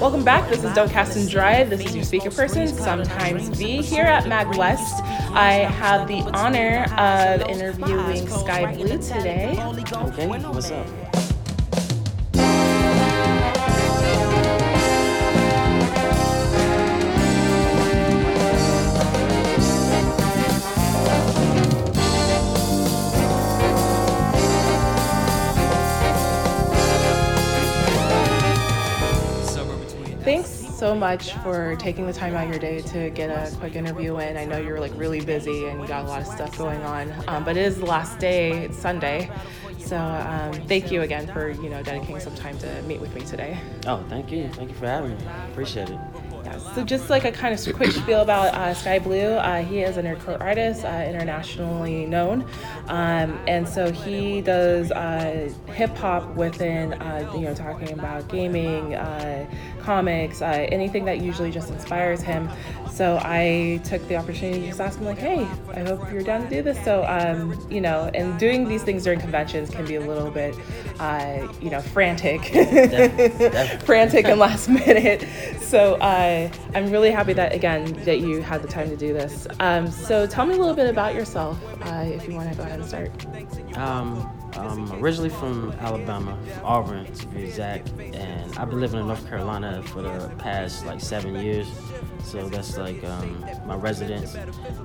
Welcome back. This is Don't Cast and Drive. This is your speaker person, sometimes V. Here at Mag West, I have the honor of interviewing Sky Blue today. Okay, what's up? So much for taking the time out of your day to get a quick interview in. I know you're like really busy and you got a lot of stuff going on, um, but it is the last day. It's Sunday, so um, thank you again for you know dedicating some time to meet with me today. Oh, thank you. Thank you for having me. Appreciate it. Yeah, so just like a kind of quick spiel about uh, Sky Blue, uh, he is a nerdcore artist, uh, internationally known, um, and so he does uh, hip hop within, uh, you know, talking about gaming, uh, comics, anything that usually just inspires him. So I took the opportunity to just ask him like, hey, I hope you're down to do this. So um, you know, and doing these things during conventions can be a little bit, you know, frantic, frantic and last minute. So. I'm really happy that again that you had the time to do this. Um, so tell me a little bit about yourself, uh, if you want to go ahead and start. Um, I'm originally from Alabama, from Auburn to be exact, and I've been living in North Carolina for the past like seven years. So that's like um, my residence.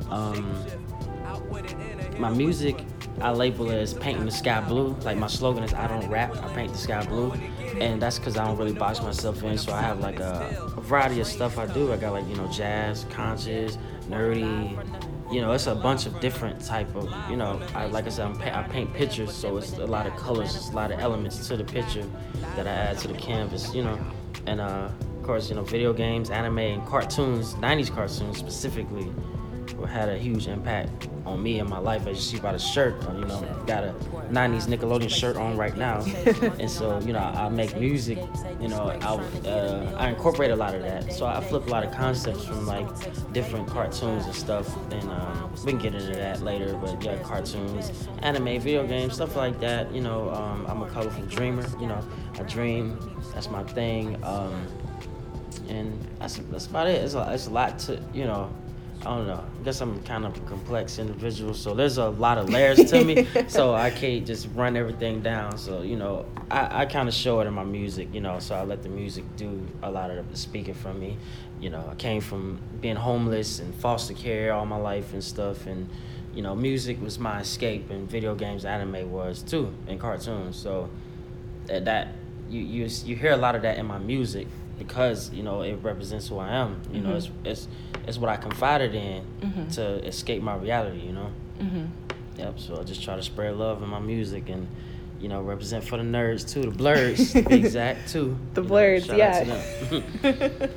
Um, my music, I label it as painting the sky blue. Like my slogan is I don't rap, I paint the sky blue and that's because I don't really box myself in. So I have like a, a, variety of stuff I do. I got like you know jazz, conscious, nerdy. You know, it's a bunch of different type of you know. I like I said, I'm, i paint pictures, so it's a lot of colors, it's a lot of elements to the picture that I add to the canvas. You know, and uh, of course you know video games, anime, and cartoons. '90s cartoons specifically had a huge impact on me and my life. As you see by the shirt, uh, you know, got a '90s Nickelodeon shirt on right now, and so you know, I make music. You know, I uh, I incorporate a lot of that. So I flip a lot of concepts from like different cartoons and stuff, and um, we can get into that later. But yeah, cartoons, anime, video games, stuff like that. You know, um, I'm a colorful dreamer. You know, I dream. That's my thing. Um, and that's, that's about it. It's a, it's a lot to you know I don't know. I guess I'm kind of a complex individual, so there's a lot of layers to me. so I can't just run everything down. So you know, I, I kind of show it in my music. You know, so I let the music do a lot of the speaking from me. You know, I came from being homeless and foster care all my life and stuff, and you know, music was my escape, and video games, anime was too, and cartoons. So that you you you hear a lot of that in my music because you know it represents who I am. You mm-hmm. know, it's it's it's what I confided in mm-hmm. to escape my reality. You know. Mm-hmm. Yep. So I just try to spread love in my music and you know, represent for the nerds too, the blerds, exact too. The blerds, yeah.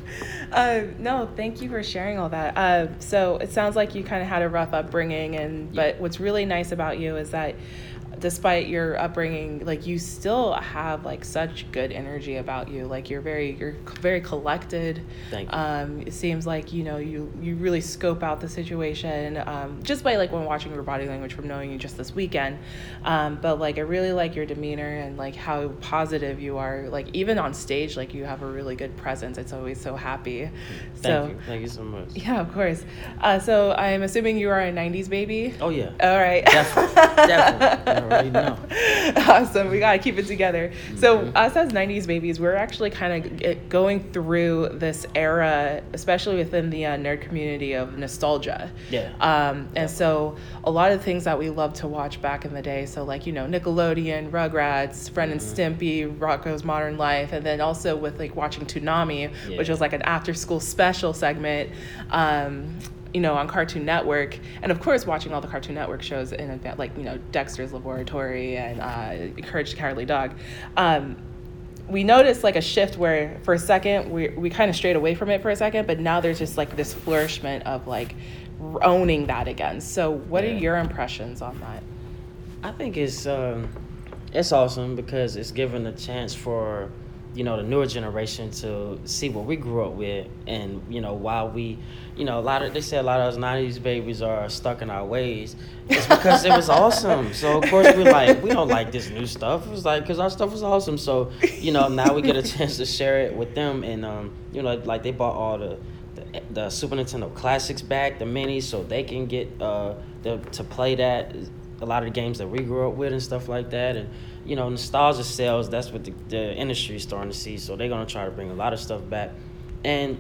uh, no, thank you for sharing all that. Uh, so it sounds like you kind of had a rough upbringing, and yeah. but what's really nice about you is that despite your upbringing like you still have like such good energy about you like you're very you're very collected Thank you. um it seems like you know you you really scope out the situation um just by like when watching your body language from knowing you just this weekend um but like i really like your demeanor and like how positive you are like even on stage like you have a really good presence it's always so happy Thank so you. Thank you so much. Yeah, of course. Uh, so I'm assuming you are a '90s baby. Oh yeah. All right. Definitely. Definitely already know. awesome. We got to keep it together. Mm-hmm. So, us as 90s babies, we're actually kind of going through this era, especially within the uh, nerd community of nostalgia. Yeah. Um, and so, a lot of things that we loved to watch back in the day. So, like, you know, Nickelodeon, Rugrats, and mm-hmm. Stimpy, Rocko's Modern Life, and then also with like watching Toonami, yeah. which was like an after school special segment. Um, you know, on Cartoon Network, and of course, watching all the Cartoon Network shows in advance, like you know, Dexter's Laboratory and uh, Courage the Cowardly Dog. Um, we noticed like a shift where for a second we we kind of strayed away from it for a second, but now there's just like this flourishment of like owning that again. So, what yeah. are your impressions on that? I think it's um, it's awesome because it's given a chance for you know the newer generation to see what we grew up with and you know while we you know a lot of they say a lot of us 90s babies are stuck in our ways. It's because it was awesome. So of course we're like we don't like this new stuff. It was like because our stuff was awesome. So you know now we get a chance to share it with them and um you know like they bought all the the, the Super Nintendo classics back, the minis, so they can get uh, the, to play that. A lot of the games that we grew up with and stuff like that. And you know, nostalgia sells. That's what the, the industry is starting to see. So they're gonna try to bring a lot of stuff back. And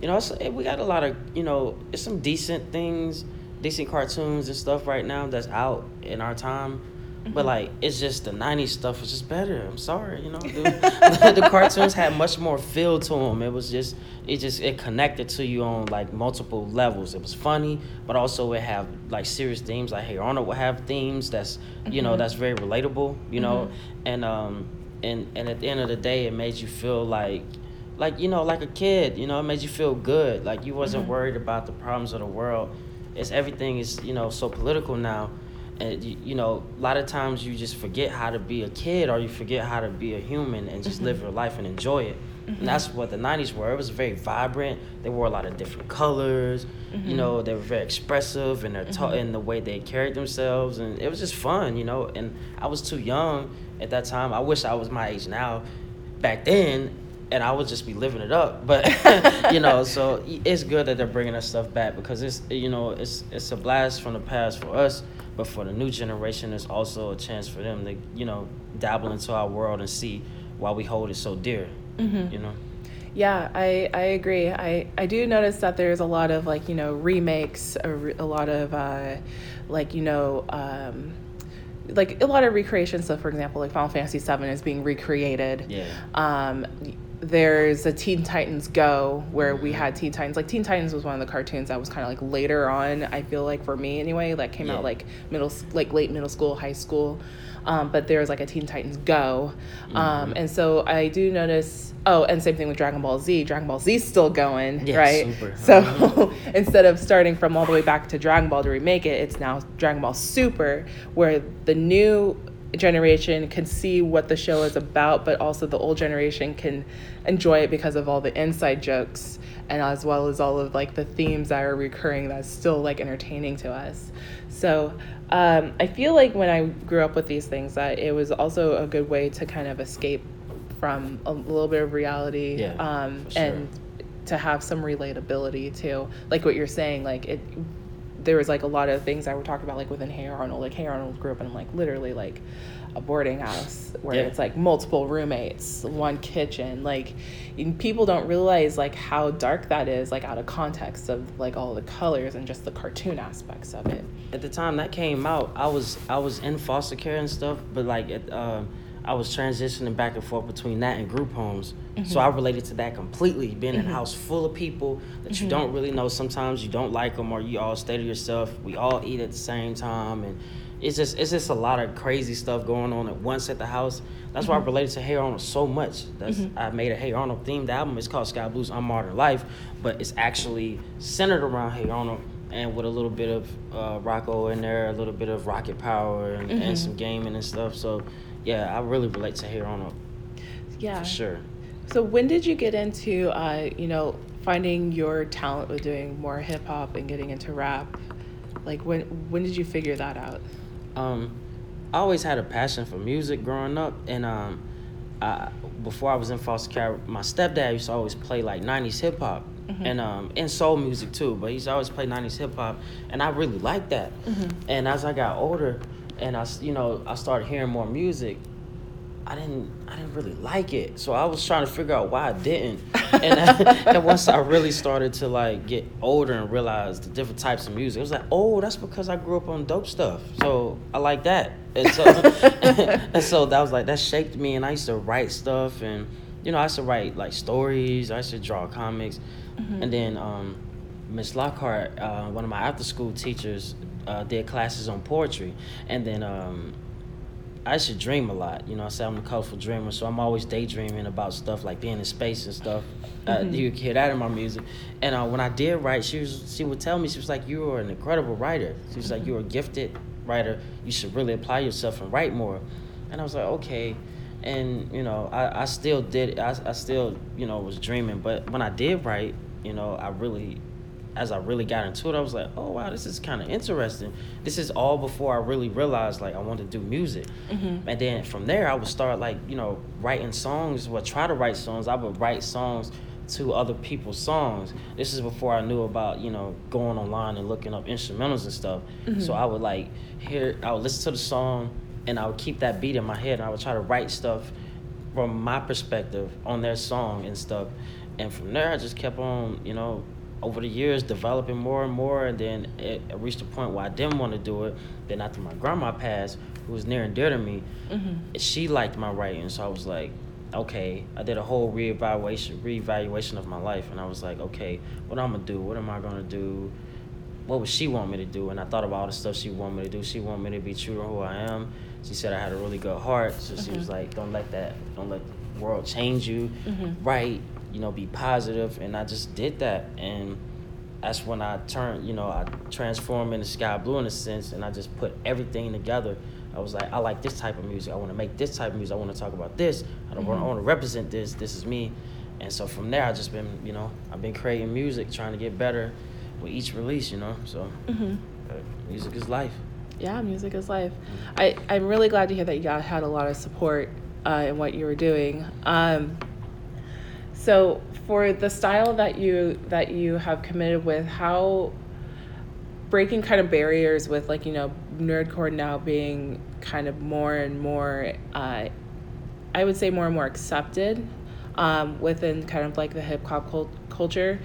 you know, eh, we got a lot of you know, it's some decent things, decent cartoons and stuff right now that's out in our time. Mm-hmm. But like, it's just the '90s stuff was just better. I'm sorry, you know, the, the cartoons had much more feel to them. It was just, it just, it connected to you on like multiple levels. It was funny, but also it have like serious themes. Like Hey Arnold would have themes that's, you mm-hmm. know, that's very relatable. You know, mm-hmm. and um, and and at the end of the day, it made you feel like like you know like a kid you know it made you feel good like you wasn't mm-hmm. worried about the problems of the world it's everything is you know so political now and you, you, know a lot of times you just forget how to be a kid or you forget how to be a human and just mm-hmm. live your life and enjoy it. Mm-hmm. and that's what the 90s were. It was very vibrant. They wore a lot of different colors. Mm-hmm. you know they were very expressive in their ta- in the way they carried themselves. And it was just fun you know. And i was too young at that time. I wish i was my age now back then and I would just be living it up. But you know, so it's good that they're bringing that stuff back because it's you know it's it's a blast from the past for us but for the new generation, it's also a chance for them to, you know, dabble into our world and see why we hold it so dear. Mm-hmm. You know. Yeah, I, I agree. I, I do notice that there's a lot of like, you know, remakes, a, a lot of uh, like, you know, um, like a lot of recreations. So, for example, like Final Fantasy VII is being recreated. Yeah. Um, there's a Teen Titans Go where we mm-hmm. had Teen Titans. Like Teen Titans was one of the cartoons that was kind of like later on. I feel like for me anyway, that came yeah. out like middle, like late middle school, high school. Um, but there's like a Teen Titans Go, um, mm-hmm. and so I do notice. Oh, and same thing with Dragon Ball Z. Dragon Ball Z still going, yeah, right? Super. So mm-hmm. instead of starting from all the way back to Dragon Ball to remake it, it's now Dragon Ball Super, where the new generation can see what the show is about, but also the old generation can enjoy it because of all the inside jokes and as well as all of like the themes that are recurring that's still like entertaining to us. So um, I feel like when I grew up with these things that it was also a good way to kind of escape from a little bit of reality yeah, um, sure. and to have some relatability too. Like what you're saying, like it there was like a lot of things that were talked about like within Hey Arnold. Like Hey Arnold grew up in like literally like a boarding house where yeah. it's like multiple roommates, one kitchen. Like people don't realize like how dark that is, like out of context of like all the colors and just the cartoon aspects of it. At the time that came out, I was I was in foster care and stuff, but like at, uh, I was transitioning back and forth between that and group homes. Mm-hmm. So I related to that completely. Being mm-hmm. in a house full of people that mm-hmm. you don't really know. Sometimes you don't like them, or you all stay to yourself. We all eat at the same time, and it's just it's just a lot of crazy stuff going on at once at the house. That's why I mm-hmm. related to Hey Arnold so much. That's mm-hmm. I made a Hey Arnold themed album. It's called Sky Blues Unmodern Life, but it's actually centered around Hey Arnold and with a little bit of uh, Rocko in there, a little bit of Rocket Power, and, and mm-hmm. some gaming and stuff. So yeah, I really relate to Hey Arnold. Yeah. For sure. So when did you get into, uh, you know, finding your talent with doing more hip hop and getting into rap? Like when when did you figure that out? Um, I always had a passion for music growing up, and um, I, before I was in foster care, my stepdad used to always play like '90s hip hop. Mm-hmm. And um and soul music too, but he's always played '90s hip hop, and I really liked that. Mm-hmm. And as I got older, and I, you know, I started hearing more music. I didn't, I didn't really like it, so I was trying to figure out why I didn't. And, I, and once I really started to like get older and realize the different types of music, it was like, oh, that's because I grew up on dope stuff, so I like that. And so, and so that was like that shaped me, and I used to write stuff, and you know, I used to write like stories, I used to draw comics, mm-hmm. and then um, Miss Lockhart, uh, one of my after school teachers, uh, did classes on poetry, and then um, I should dream a lot. You know, I say I'm a colorful dreamer, so I'm always daydreaming about stuff like being in space and stuff. Uh, mm-hmm. You hear that in my music. And uh, when I did write, she was she would tell me she was like, "You are an incredible writer." She was like, "You're a gifted writer. You should really apply yourself and write more." And I was like, "Okay." and you know I, I still did I, I still you know was dreaming but when i did write you know i really as i really got into it i was like oh wow this is kind of interesting. This is all before i really realized like i wanted to do music. Mm-hmm. and then from there i would start like you know writing songs well try to write songs. I would write songs to other people's songs. This is before i knew about you know going online and looking up instrumentals and stuff. So i would like hear i would listen to the song and I would keep that beat in my head and I would try to write stuff from my perspective on their song and stuff. And from there, I just kept on, you know, over the years developing more and more. And then it, it reached a point where I didn't want to do it. Then after my grandma passed, who was near and dear to me, Mm-hmm. she liked my writing. So I was like, okay, I did a whole reevaluation, reevaluation of my life. And I was like, okay, what I'm to do? What am I to do? what would she want me to do? And I thought about all the stuff she wanted me to do. She wanted me to be true to who I am. She said I had a really good heart. So she was like, don't let that, don't let the world change you. Mhm. Right, you know, be positive. And I just did that. And that's when I turned, you know, I transformed into Sky Blue in a sense. And I just put everything together. I was like, I like this type of music. I want to make this type of music. I want to talk about this. I don't want, I want to represent this. This is me. And so from there, I've just been, you know, I've been creating music, trying to get better with each release, you know. So Mm-hmm. uh, music is life. Yeah, music is life. I, I'm really glad to hear that you got, had a lot of support uh, in what you were doing. Um, so for the style that you that you have committed with, how breaking kind of barriers with like you know nerdcore now being kind of more and more, uh, I would say more and more accepted um, within kind of like the hip hop cult- culture.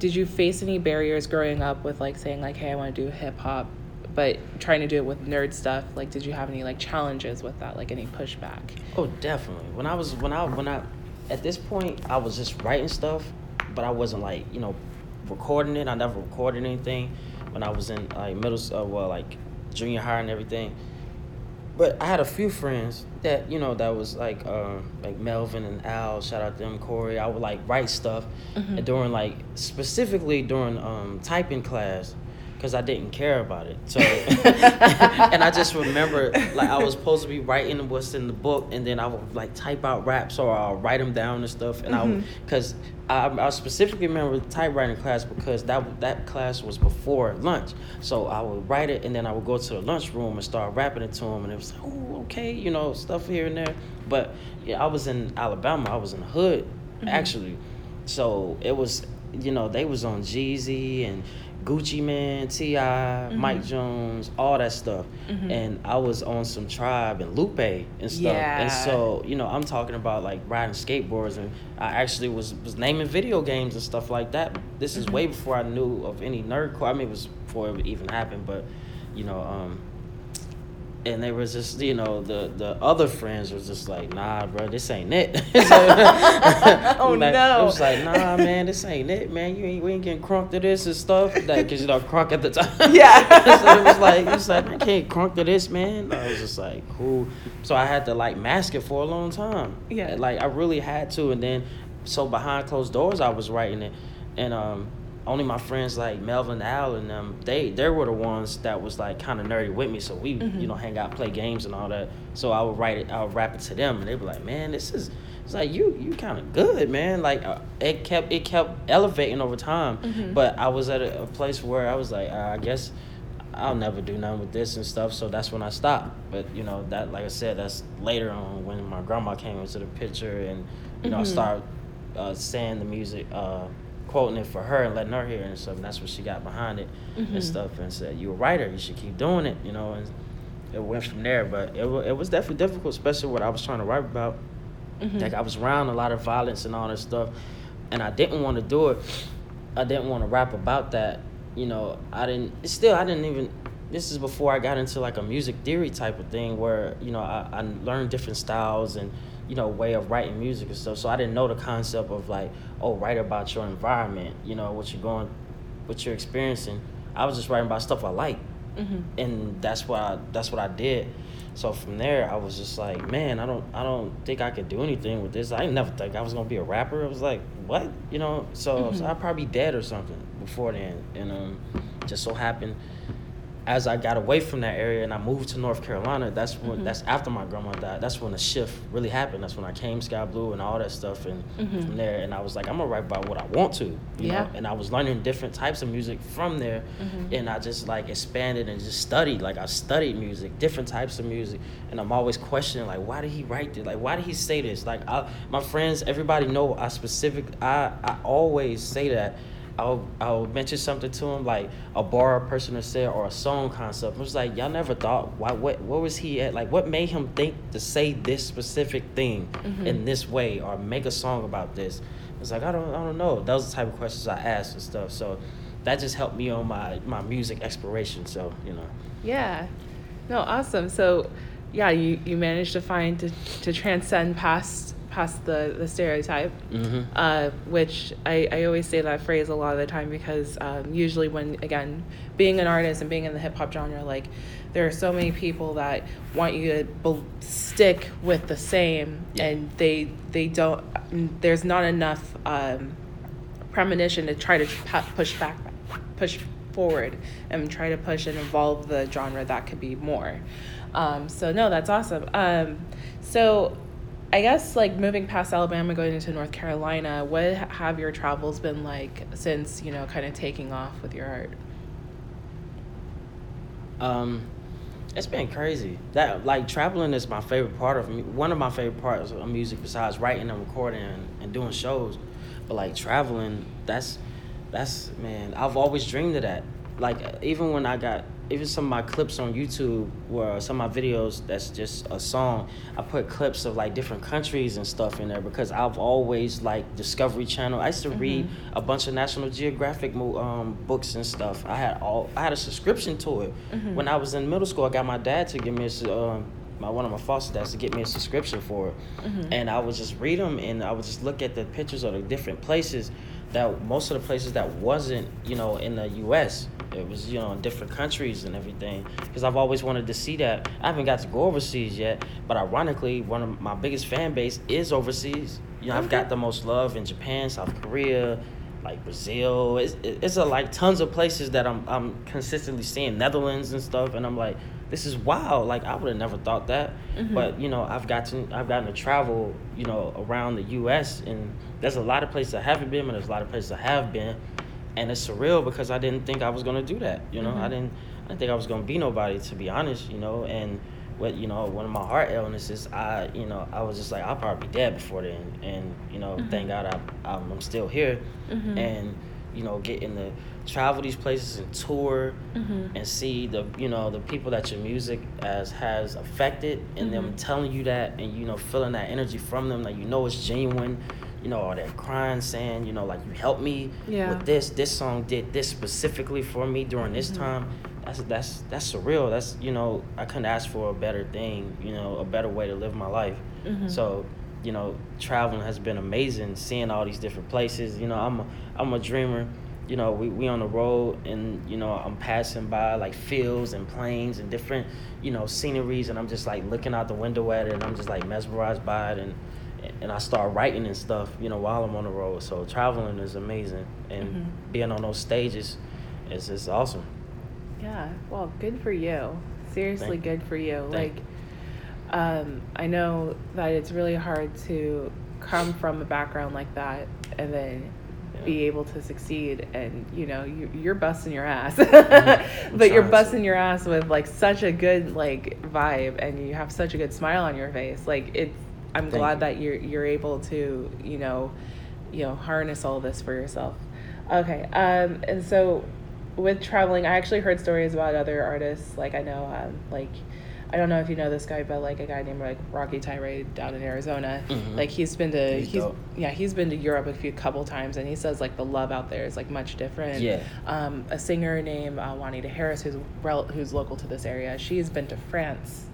Did you face any barriers growing up with like saying like, hey, I want to do hip hop, but trying to do it with nerd stuff? Like, did you have any like challenges with that? Like any pushback? Oh, definitely. When I was when I when I at this point I was just writing stuff, but I wasn't like you know recording it. I never recorded anything when I was in like middle uh, well like junior high and everything. But I had a few friends that you know that was like uh, like Melvin and Al. Shout out to them, Corey. I would like write stuff and during like specifically during um, typing class because I didn't care about it. So and I just remember like I was supposed to be writing what's in the book and then I would like type out raps or I'll write them down and stuff and I because mm-hmm. I, I specifically remember the typewriting class because that that class was before lunch. So I would write it and then I would go to the lunchroom and start rapping it to them and it was like, oh okay, you know stuff here and there. But yeah, I was in Alabama. I was in the hood mm-hmm. actually, so it was you know they was on Jeezy and Gucci Mane, T.I., mm-hmm. Mike Jones, all that stuff, mm-hmm. and I was on some Tribe and Lupe and stuff. Yeah. And so you know I'm talking about like riding skateboards, and I actually was was naming video games and stuff like that. This is mm-hmm. way before I knew of any nerdcore. I mean, it was before it even happened, but you know. um and they was just, you know, the the other friends was just like, nah, bro, this ain't it. Oh, Like, no. It was like, nah, man, this ain't it, man. You ain't, we ain't getting crunk to this and stuff. Like, cause you know, crunk at the time. Yeah. so it was like, it was like, I can't crunk to this, man. I was just like, cool. So I had to like mask it for a long time. Yeah. Like I really had to, and then so behind closed doors, I was writing it, and um, only my friends like Melvin, Al, and them, they they were the ones that was like kind of nerdy with me. So we, you know, hang out, play games, and all that. So I would write it, I would rap it to them, and they were like, man, this is. It's like you, you kind of good, man. Like uh, it kept, it kept elevating over time. But I was at a, a place where I was like, uh, I guess I'll never do nothing with this and stuff. So that's when I stopped. But you know that, like I said, that's later on when my grandma came into the picture, and you know I started uh, saying the music, uh, quoting it for her and letting her hear it and stuff. And that's what she got behind it and mm-hmm. stuff, and said, "You're a writer, you should keep doing it." You know, and it went from there. But it it was definitely difficult, especially what I was trying to write about. Mm-hmm. Like I was around a lot of violence and all that stuff, and I didn't want to do it. I didn't want to rap about that. You know, I didn't. Still, I didn't even. This is before I got into like a music theory type of thing, where you know I, I learned different styles and you know way of writing music and stuff. So I didn't know the concept of like, oh, write about your environment. You know what you're going, what you're experiencing. I was just writing about stuff I like Mm-hmm. and that's what I that's what I did. So from there, I was just like, man, I don't I don't think I could do anything with this. I didn't never think I was gonna be a rapper. I was like, what, you know? So, so I'd probably be dead or something before then. And um, just so happened, as I got away from that area and I moved to North Carolina, that's when Mm-hmm. that's after my grandma died. That's when the shift really happened. That's when I came Sky Blue and all that stuff, and from there, and I was like, I'm gonna write about what I want to, you Mm-hmm. Yeah. know. And I was learning different types of music from there, Mm-hmm. and I just like expanded and just studied. Like I studied music, different types of music, and I'm always questioning like, why did he write this? Like, why did he say this? Like, I, my friends, everybody know I specific. I I always say that. I'll I'll mention something to him like a bar a person has said or a song concept. I was like, y'all never thought why what what was he at like what made him think to say this specific thing mm-hmm. in this way or make a song about this? It's like I don't I don't know. Those are the type of questions I asked and stuff. So that just helped me on my my music exploration. So you know. Yeah. No, awesome. So, yeah, you, you managed to find to, to transcend past past the, the stereotype, Mm-hmm. uh, which I, I always say that phrase a lot of the time because um, usually when again being an artist and being in the hip hop genre, like there are so many people that want you to bel stick with the same, Yeah. and they they don't. There's not enough um, premonition to try to push back, push forward, and try to push and evolve the genre that could be more. Um, so no, that's awesome. Um, so I guess like moving past Alabama, going into North Carolina, what have your travels been like since you know kind of taking off with your art? Um, it's been crazy. That like traveling is my favorite part of me. One of my favorite parts of music, besides writing and recording and, and doing shows. But like traveling, that's that's man. I've always dreamed of that. Like even when I got even some of my clips on YouTube, where some of my videos that's just a song, I put clips of like different countries and stuff in there because I've always like Discovery Channel. I used to read a bunch of National Geographic mo- um, books and stuff. I had all I had a subscription to it. When I was in middle school, I got my dad to give me a um, my one of my foster dads to get me a subscription for it, and I would just read them and I would just look at the pictures of the different places that most of the places that wasn't you know in the U.S. It was you know in different countries and everything because I've always wanted to see that. I haven't got to go overseas yet, but ironically, one of my biggest fan base is overseas. You know, I've got the most love in Japan, South Korea, like Brazil. It's, it's a, like tons of places that I'm I'm consistently seeing Netherlands and stuff, and I'm like, this is wild. Like I would have never thought that, mm-hmm. but you know, I've gotten I've gotten to travel, you know, around the U.S. and there's a lot of places I haven't been, but there's a lot of places I have been, and it's surreal because I didn't think I was gonna do that. You know, I mm-hmm. didn't I didn't think I was gonna be nobody to be honest. You know, and what you know one of my heart illnesses i you know i was just like i'll probably be dead before then. And you know mm-hmm. thank god I, i'm I'm still here. Mm-hmm. And you know getting to travel these places and tour and see the you know the people that your music as has affected and them telling you that and you know feeling that energy from them like you know it's genuine you know or they're crying saying you know like you helped me Yeah. with this. This song did this specifically for me during this mm-hmm. time. That's that's that's surreal. That's you know i couldn't ask for a better thing you know a better way to live my life. Mm-hmm. So you know traveling has been amazing seeing all these different places. You know i'm a, i'm a dreamer. You know we, we on the road and you know i'm passing by like fields and plains and different you know sceneries and i'm just like looking out the window at it and i'm just like mesmerized by it and and I start writing and stuff, you know, while I'm on the road. So traveling is amazing, and being on those stages is is awesome. Yeah, well, good for you. Seriously, Thank- good for you. thank like, um, I know that it's really hard to come from a background like that and then Yeah. be able to succeed. And you know, you, you're busting your ass, I'm but you're trying to. busting your ass with like such a good like vibe, and you have such a good smile on your face. Like it's. I'm Thank glad you. that you're you're able to you know, you know, harness all this for yourself. Okay, um, and so with traveling, I actually heard stories about other artists. Like I know, um, like I don't know if you know this guy, but like a guy named like Rocky Tirade down in Arizona. Mhm. Like he's been to He's he's, yeah he's been to Europe a few couple times, and he says like the love out there is like much different. Yeah. Um, a singer named uh, Juanita Harris, who's rel- who's local to this area, she's been to France,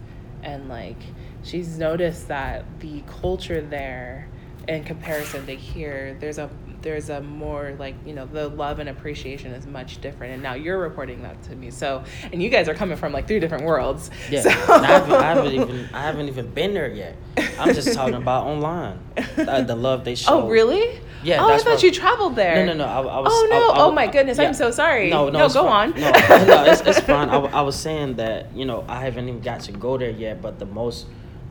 and like she's noticed that the culture there, in comparison to here, there's a there's a more like you know the love and appreciation is much different and now you're reporting that to me so and you guys are coming from like three different worlds Yeah, so I, haven't, I haven't even I haven't even been there yet. I'm just talking about online, uh, the love they show. oh really Yeah. Oh, I thought you traveled there. No, no, no. I, I was. Oh, no. I- Oh, my goodness. I'm so sorry. No, no. No, go fine. on. No, no, it's, it's fine. I, I was saying that you know I haven't even got to go there yet, but the most,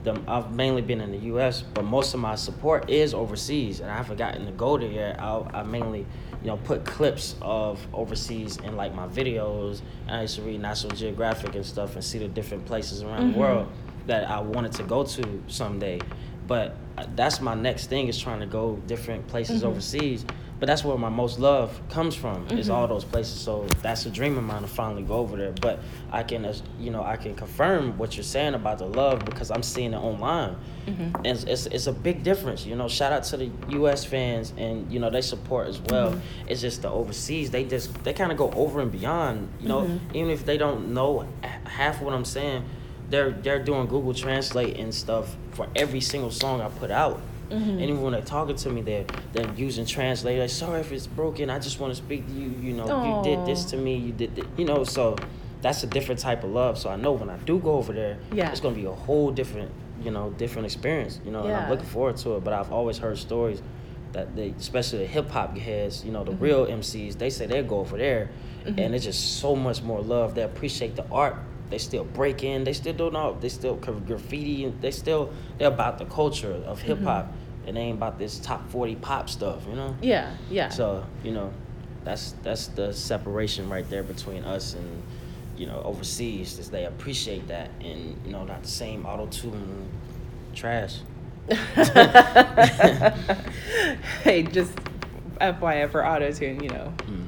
the I've mainly been in the U.S., but most of my support is overseas, and I haven't gotten to go there yet. I, I mainly, you know, put clips of overseas in like my videos, and I used to read National Geographic and stuff, and see the different places around the world that I wanted to go to someday. But uh, that's my next thing is trying to go different places overseas. But that's where my most love comes from is mm-hmm. all those places. So that's a dream of mine to finally go over there. But I can, you know, I can confirm what you're saying about the love because I'm seeing it online, and it's, it's it's a big difference. You know, shout out to the U.S. fans and you know they support as well. Mm-hmm. It's just the overseas they just they kind of go over and beyond. You know, even if they don't know half what I'm saying, they're they're doing Google Translate and stuff for every single song I put out. And even when they're talking to me, they're they're using translator. Like, sorry if it's broken. I just want to speak to you. You know, you did this to me. You did, thi-" you know. So that's a different type of love. So I know when I do go over there, Yeah. it's gonna be a whole different, you know, different experience. You know, and I'm looking forward to it. But I've always heard stories that they, especially the hip hop heads, you know, Mm-hmm. the real MCs, they say they go over there, and it's just so much more love. They appreciate the art. They still break in. They still do not. Know, they still gra- graffiti. and They still they're about the culture of hip hop, and they ain't about this top forty pop stuff. You know. Yeah, yeah. So you know, that's that's the separation right there between us and you know overseas. Is they appreciate that, and you know not the same auto tune trash. hey, just FYI for auto tune, you know, Mm.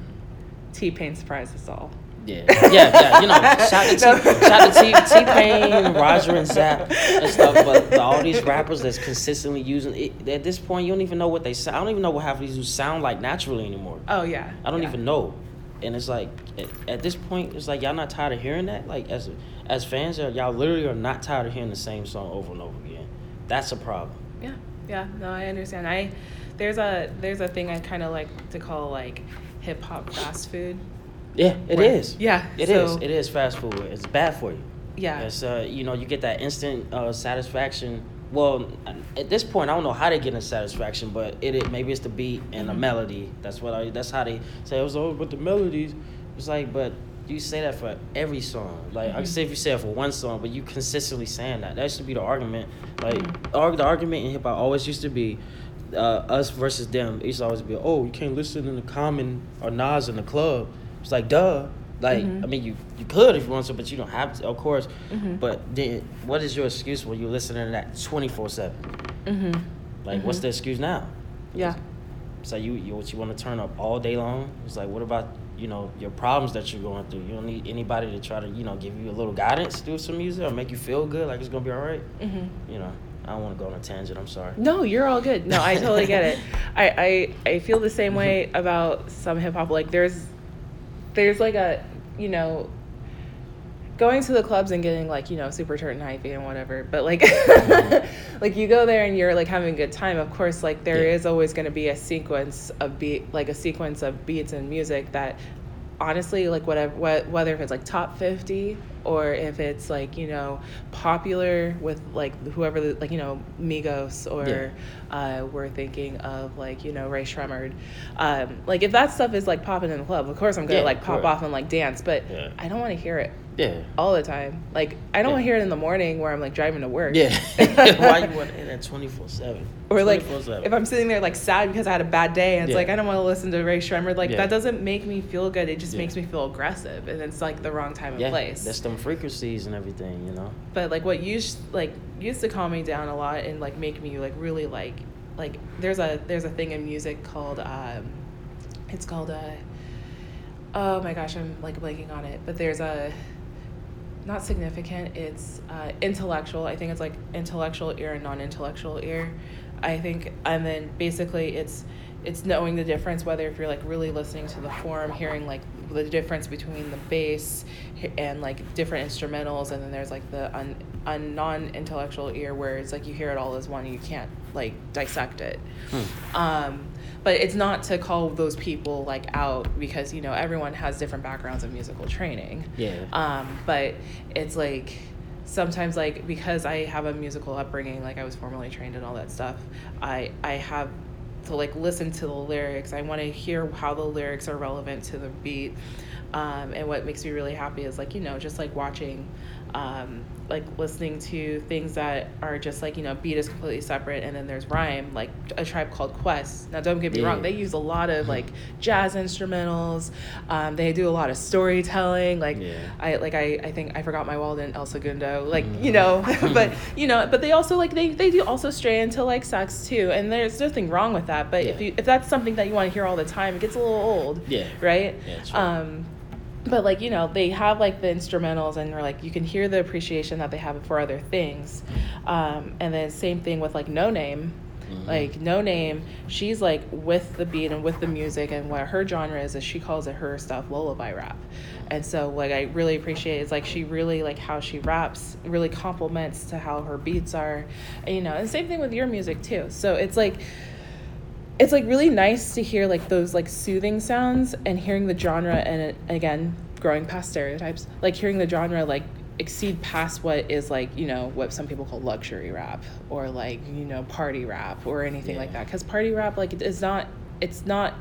T Pain surprised us all. Yeah, yeah, yeah. You know, shout to T, shout to T, T Pain, Roger and Zapp and stuff. But the- all these rappers that's consistently using it, at this point, you don't even know what they sound. I don't even know what half of these dudes sound like naturally anymore. Oh yeah. I don't yeah. even know. And it's like at, at this point, it's like y'all not tired of hearing that. Like as as fans, y'all y'all literally are not tired of hearing the same song over and over again. That's a problem. Yeah, yeah. No, I understand. I there's a there's a thing I kind of like to call like hip hop fast food. Yeah, it Where- is. Yeah, It is. so- It is fast food. It's bad for you. Yeah. It's uh, you know, you get that instant uh, satisfaction. Well, at this point, I don't know how they get in satisfaction, but it, it maybe it's the beat and the Mm-hmm. melody. That's what I. That's how they say it was all with the melodies. It's like, but you say that for every song. Like Mm-hmm. I say if you say it for one song, but you consistently saying that. That should be the argument. Like Mm-hmm. arg- the argument in hip hop always used to be. Uh, us versus them. It used to always be, oh, you can't listen in the Common or Nas in the club. It's like, duh. Like, Mhm. I mean, you you could if you want to, but you don't have to, of course. Mhm. But then, what is your excuse when you're listening to that twenty four seven? Mm-hmm. Like, what's Mhm. the excuse now? Yeah. So you you what you want to turn up all day long? It's like, what about you know your problems that you're going through? You don't need anybody to try to you know give you a little guidance through some music or make you feel good, like it's gonna be all right. Mm-hmm. You know, I don't want to go on a tangent. I'm sorry. No, you're all good. No, I totally get it. I, I I feel the same way about some hip hop. Like there's there's like a you know going to the clubs and getting like you know super turned and hypey and whatever. But like like you go there and you're like having a good time. Of course, like there Yeah. is always going to be a sequence of beat like a sequence of beats and music that honestly like whatever wh- whether if it's like top 50 or if it's like you know popular with like whoever the, like you know migos or uh, we're thinking of like you know Rae Sremmurd um, like if that stuff is like popping in the club of course i'm gonna Yeah, like pop off and like dance but Yeah. i don't want to hear it Yeah. all the time like i don't want to Yeah. hear it in the morning where i'm like driving to work Yeah. Why you want to hear that twenty four seven? or like if I'm sitting there like sad because I had a bad day, and it's Yeah. like I don't want to listen to Rae Sremmurd. Like Yeah. that doesn't make me feel good. It just Yeah. makes me feel aggressive, and it's like the wrong time and yeah, place. that's them frequencies and everything. You know. but like what used like used to calm me down a lot and like make me like really like like there's a there's a thing in music called um it's called a oh my gosh I'm like blanking on it but there's a not significant it's uh, intellectual. I think it's like intellectual ear and non-intellectual ear. I think and then basically it's it's knowing the difference whether if you're like really listening to the form hearing like the difference between the bass and like different instrumentals and then there's like the un, un non-intellectual ear where it's like you hear it all as one you can't like dissect it Hmm. um, but it's not to call those people like out because you know everyone has different backgrounds of musical training Yeah. um, but it's like sometimes like because I have a musical upbringing, like I was formally trained and all that stuff, I I have to like listen to the lyrics. I want to hear how the lyrics are relevant to the beat. Um, and what makes me really happy is like you know just like watching um, like listening to things that are just like you know beat is completely separate and then there's rhyme like a tribe called quest now don't get me yeah. wrong they use a lot of like jazz instrumentals um, they do a lot of storytelling like yeah. i like I, I think i forgot my wallet in El Segundo like mm. you know but you know but they also like they, they do also stray into like sex too and there's nothing wrong with that but yeah. if you if that's something that you want to hear all the time it gets a little old yeah right yeah, um but like you know they have like the instrumentals and they're like you can hear the appreciation that they have for other things. Um, and then same thing with like Noname mm-hmm. like Noname she's like with the beat and with the music and what her genre is is she calls it her stuff lullaby rap. And so like i really appreciate it's like she really like how she raps really complements to how her beats are and, you know and same thing with your music too. So it's like it's like really nice to hear like those like soothing sounds and hearing the genre and it, again growing past stereotypes. Like hearing the genre like exceed past what is like you know what some people call luxury rap or like you know party rap or anything yeah. like that. Because party rap like it is not it's not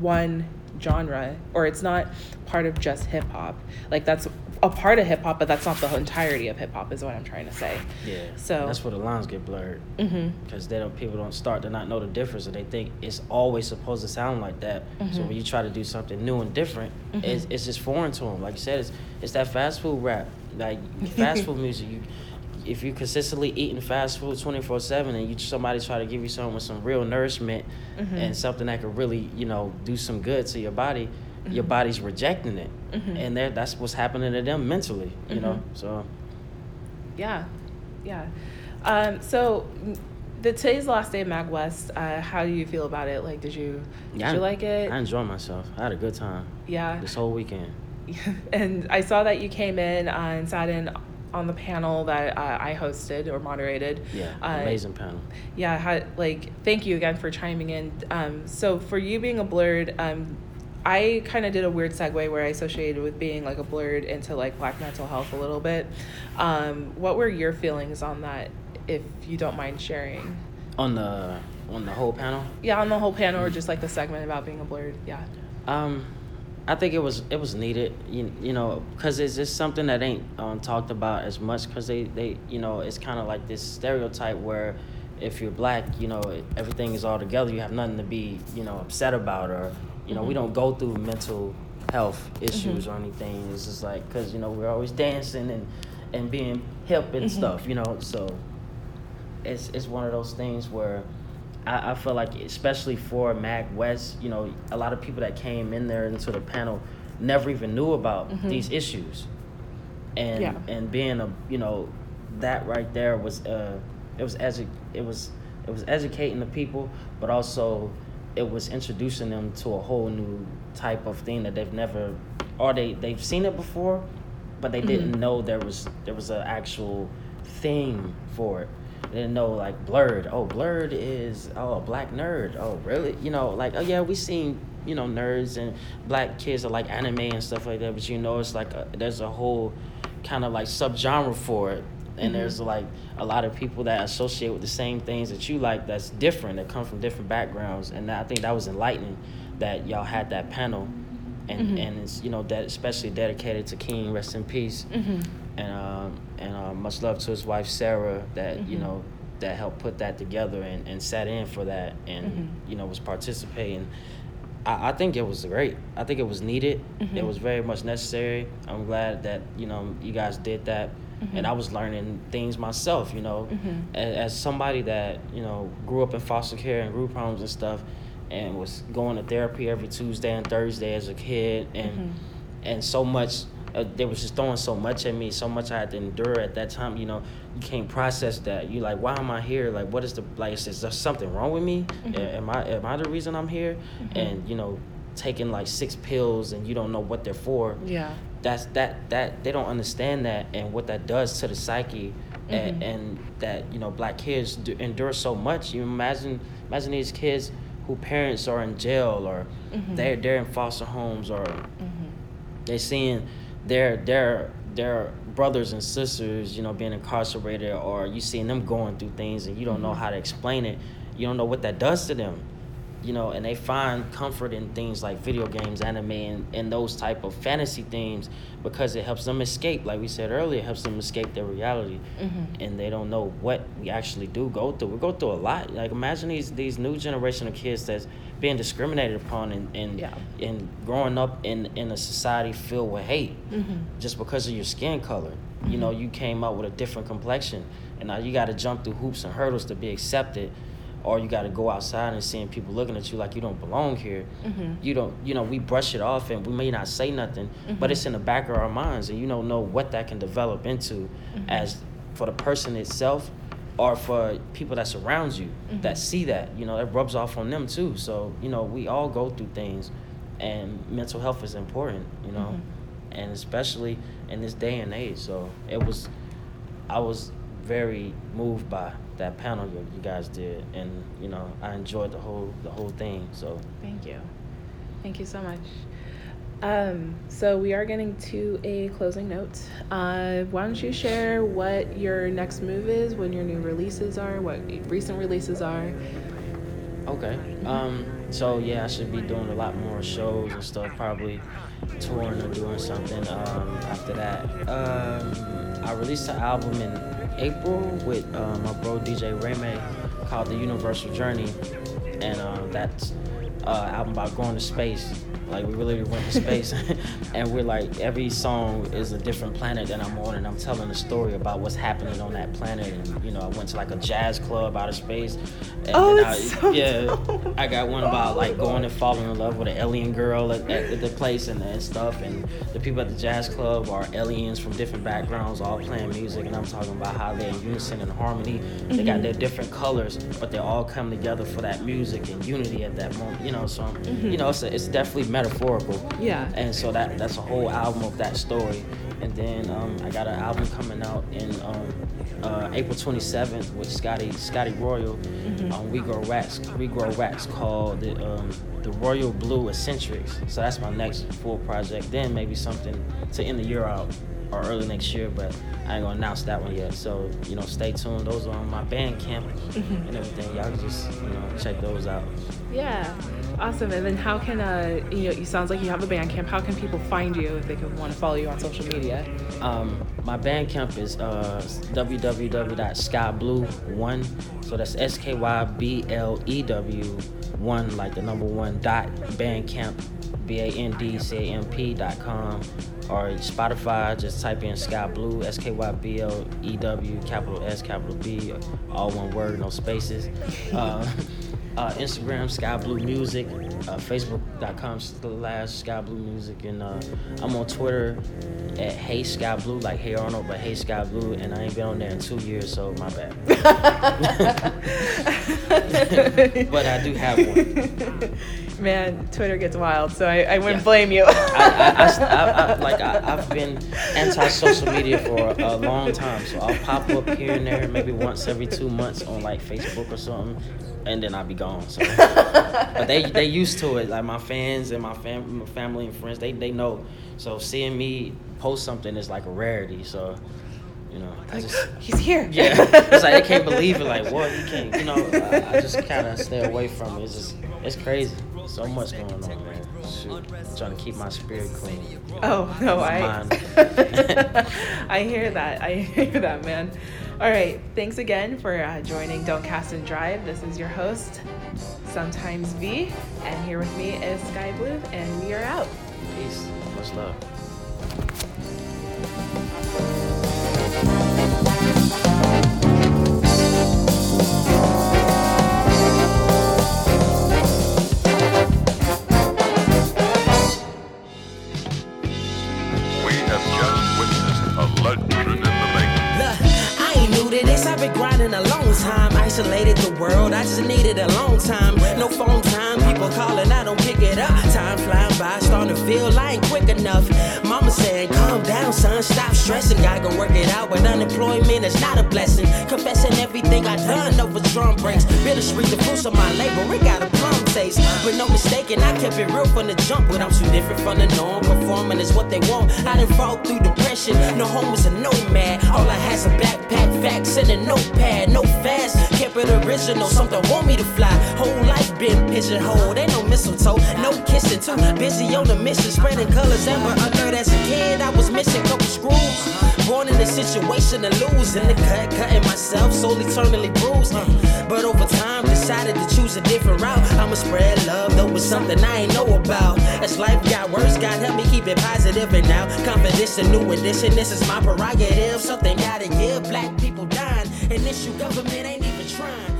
one genre or it's not part of just hip hop. Like that's a part of hip hop, but that's not the entirety of hip hop. Is what I'm trying to say. Yeah. So that's where the lines get blurred. Because mm-hmm. they don't, people don't start to not know the difference, and they think it's always supposed to sound like that. Mm-hmm. So when you try to do something new and different, mm-hmm. it's, it's just foreign to them. Like you said, it's it's that fast food rap, like fast food music. You if you consistently eating fast food 24 7 and you somebody try to give you something with some real nourishment mm-hmm. and something that could really you know do some good to your body mm-hmm. your body's rejecting it, mm-hmm. and that's what's happening to them mentally. You mm-hmm. know, so yeah, yeah. Um, so the today's the last day of Mag West. Uh, how do you feel about it? Like, did you did yeah, you like it? I enjoyed myself. I had a good time. Yeah. This whole weekend. and I saw that you came in uh, and sat in on the panel that uh, I hosted or moderated. Yeah, uh, amazing panel. Yeah, had, like thank you again for chiming in. Um, so for you being a blerd. um, I kind of did a weird segue where I associated with being like a blerd into like black mental health a little bit. Um, what were your feelings on that, if you don't mind sharing? On the on the whole panel. Yeah, on the whole panel, or just like the segment about being a blerd. Yeah. Um, I think it was it was needed. You, you know, because it's just something that ain't um, talked about as much. Because they they you know it's kind of like this stereotype where if you're black, you know, everything is all together. You have nothing to be, you know, upset about or you know, mm-hmm. we don't go through mental health issues mm-hmm. or anything. It's just like because you know we're always dancing and and being hip and mm-hmm. stuff. You know, so it's it's one of those things where. I, I feel like, especially for Mag West, you know, a lot of people that came in there into the panel never even knew about mm-hmm. these issues, and yeah. and being a you know, that right there was uh, it was edu- it was it was educating the people, but also it was introducing them to a whole new type of thing that they've never or they they've seen it before but they didn't mm-hmm. know there was there was an actual thing for it. They didn't know like blerd oh blerd is oh a black nerd oh really? You know like oh yeah we seen you know nerds and black kids are like anime and stuff like that but you know it's like a, there's a whole kind of like subgenre for it and mm-hmm. there's like a lot of people that associate with the same things that you like that's different that come from different backgrounds and i think that was enlightening that y'all had that panel and mm-hmm. and it's you know that especially dedicated to king rest in peace mm-hmm. and um and uh, much love to his wife sarah that you mm-hmm. know that helped put that together and, and sat in for that and mm-hmm. you know was participating I, I think it was great. I think it was needed. Mm-hmm. It was very much necessary. I'm glad that you know you guys did that. Mm-hmm. and I was learning things myself. You know, mm-hmm. as, as, somebody that you know grew up in foster care and group homes and stuff, and was going to therapy every Tuesday and Thursday as a kid, and mm-hmm. and so much. Uh, they was just throwing so much at me, so much I had to endure at that time. You know, you can't process that. You like, why am I here? Like, what is the like? Is there something wrong with me? Mm-hmm. Am I am I the reason I'm here? Mm-hmm. And you know, taking like six pills and you don't know what they're for. Yeah that's that that they don't understand that and what that does to the psyche mm-hmm. and, and, that you know black kids do, endure so much you imagine imagine these kids who parents are in jail or mm-hmm. they're they're in foster homes or mm-hmm. they're seeing their their their brothers and sisters you know being incarcerated or you seeing them going through things and you don't know mm-hmm. how to explain it you don't know what that does to them you know, and they find comfort in things like video games, anime, and, and those type of fantasy themes because it helps them escape. Like we said earlier, it helps them escape their reality, Mm-hmm. and they don't know what we actually do go through. We go through a lot. Like imagine these these new generation of kids that's being discriminated upon and and, Yeah. and growing up in in a society filled with hate Mm-hmm. just because of your skin color. You know, you came out with a different complexion, and now you got to jump through hoops and hurdles to be accepted, or you got to go outside and seeing people looking at you like you don't belong here. Mm-hmm. You don't, you know, we brush it off and we may not say nothing, but it's mm-hmm. in the back of our minds, and you don't know what that can develop into mm-hmm. as for the person itself or for people that surround you mm-hmm. that see that you know that rubs off on them too. So you know we all go through things and mental health is important you know and especially in this day and age. So it was i was very moved by that panel you, you guys did and you know i enjoyed the whole the whole thing so Thank you. Thank you so much. Um, so we are getting to a closing note. Uh, why don't you share what your next move is, when your new releases are, what recent releases are? Okay. Um. So yeah, I should be doing a lot more shows and stuff. Probably touring or doing something. Um. After that, um, I released an album in April with uh, my bro DJ Rayme called The Universal Journey, and uh, that's uh, album about going to space. Like we really went to space, and we're like every song is a different planet that I'm on, and I'm telling a story about what's happening on that planet. And you know, I went to like a jazz club out of space. And Oh, I- so yeah. dope. I got one about like going and falling in love with an alien girl at, at the place and, and stuff. And the people at the jazz club are aliens from different backgrounds, all playing music. And I'm talking about how they're in unison and harmony. They got mm-hmm. their different colors, but they all come together for that music and unity at that moment. You know, so mm-hmm. you know, it's, a, it's definitely metaphorical. Yeah. And so that that's a whole album of that story. And then um, I got an album coming out in um, uh, April 27th with Scotty Scotty Royal. Um, we grow wax. We grow wax called the um, the Royal Blue Eccentrics. So that's my next full project. Then maybe something to end the year out or early next year, but I ain't gonna announce that one yet. So you know, stay tuned. Those are on my Bandcamp and everything. Y'all can just you know check those out. Yeah, awesome. And then how can uh, you know, it sounds like you have a band camp. How can people find you if they want to follow you on social media? Um, my Bandcamp is uh, www.skyblew1. So that's S K Y B L E W 1, like the number one dot Bandcamp, B A N D C A M P dot com. Or Spotify, just type in SkyBlew, S K Y B L E W, capital S, capital B, all one word, no spaces. Uh, uh, Instagram, SkyBlew Music, uh, Facebook.com slash SkyBlew Music, and uh, I'm on Twitter at Hey SkyBlew, like Hey Arnold, but Hey SkyBlew, and I ain't been on there in two years, so my bad. but I do have one. Man, Twitter gets wild, so I, I wouldn't Yeah. blame you. I, I, I, like I, I've been anti-social media for a, long time, so I'll pop up here and there, maybe once every two months on like Facebook or something, and then I'll be gone. So, but they they used to it. Like my fans and my fam, my family and friends, they they know. So seeing me post something is like a rarity. So, you know, I just. He's here. Yeah, it's like I can't believe it. Like, what? You can't, you know. I, I just kind of stay away from it. It's just, it's crazy. So much going on, man. Shoot, I'm trying to keep my spirit clean. Oh no, I. I hear that. I hear that, man. All right, thanks again for uh, joining Don't Cast and Drive. This is your host, sometimes V, and here with me is SkyBlew, and we are out. Peace. Much love. Isolated the world. I just needed a long time. No phone time. People calling. I don't pick it up. Time flying by. Starting to feel I ain't quick enough. Mama saying, calm down, son. Stop stressing. God can work it out. But unemployment is not a blessing. Confessing everything I done over drum breaks. Bittersweet, the fruits of my labor. It got a plum But no mistaking, I kept it real from the jump. But I'm too different from the norm. Performing is what they want. I done fought through depression. No home was a nomad. All I had's a backpack, facts, and a notepad. No fast, kept it original. Something want me to fly. Whole life been pigeonholed. Ain't no mistletoe, no kissing. Too busy on the mission, spreading colors. Ever alert as a kid, I was missing couple screws. Born in a situation to lose. In the cut, cutting myself, soul eternally bruised. But over time, decided to choose a different route. I'ma spread love, though it's something I ain't know about. As life got worse, God help me keep it positive. And now, confidence, a new edition. This is my prerogative. Something gotta give. Black people dying. An issue government ain't even trying.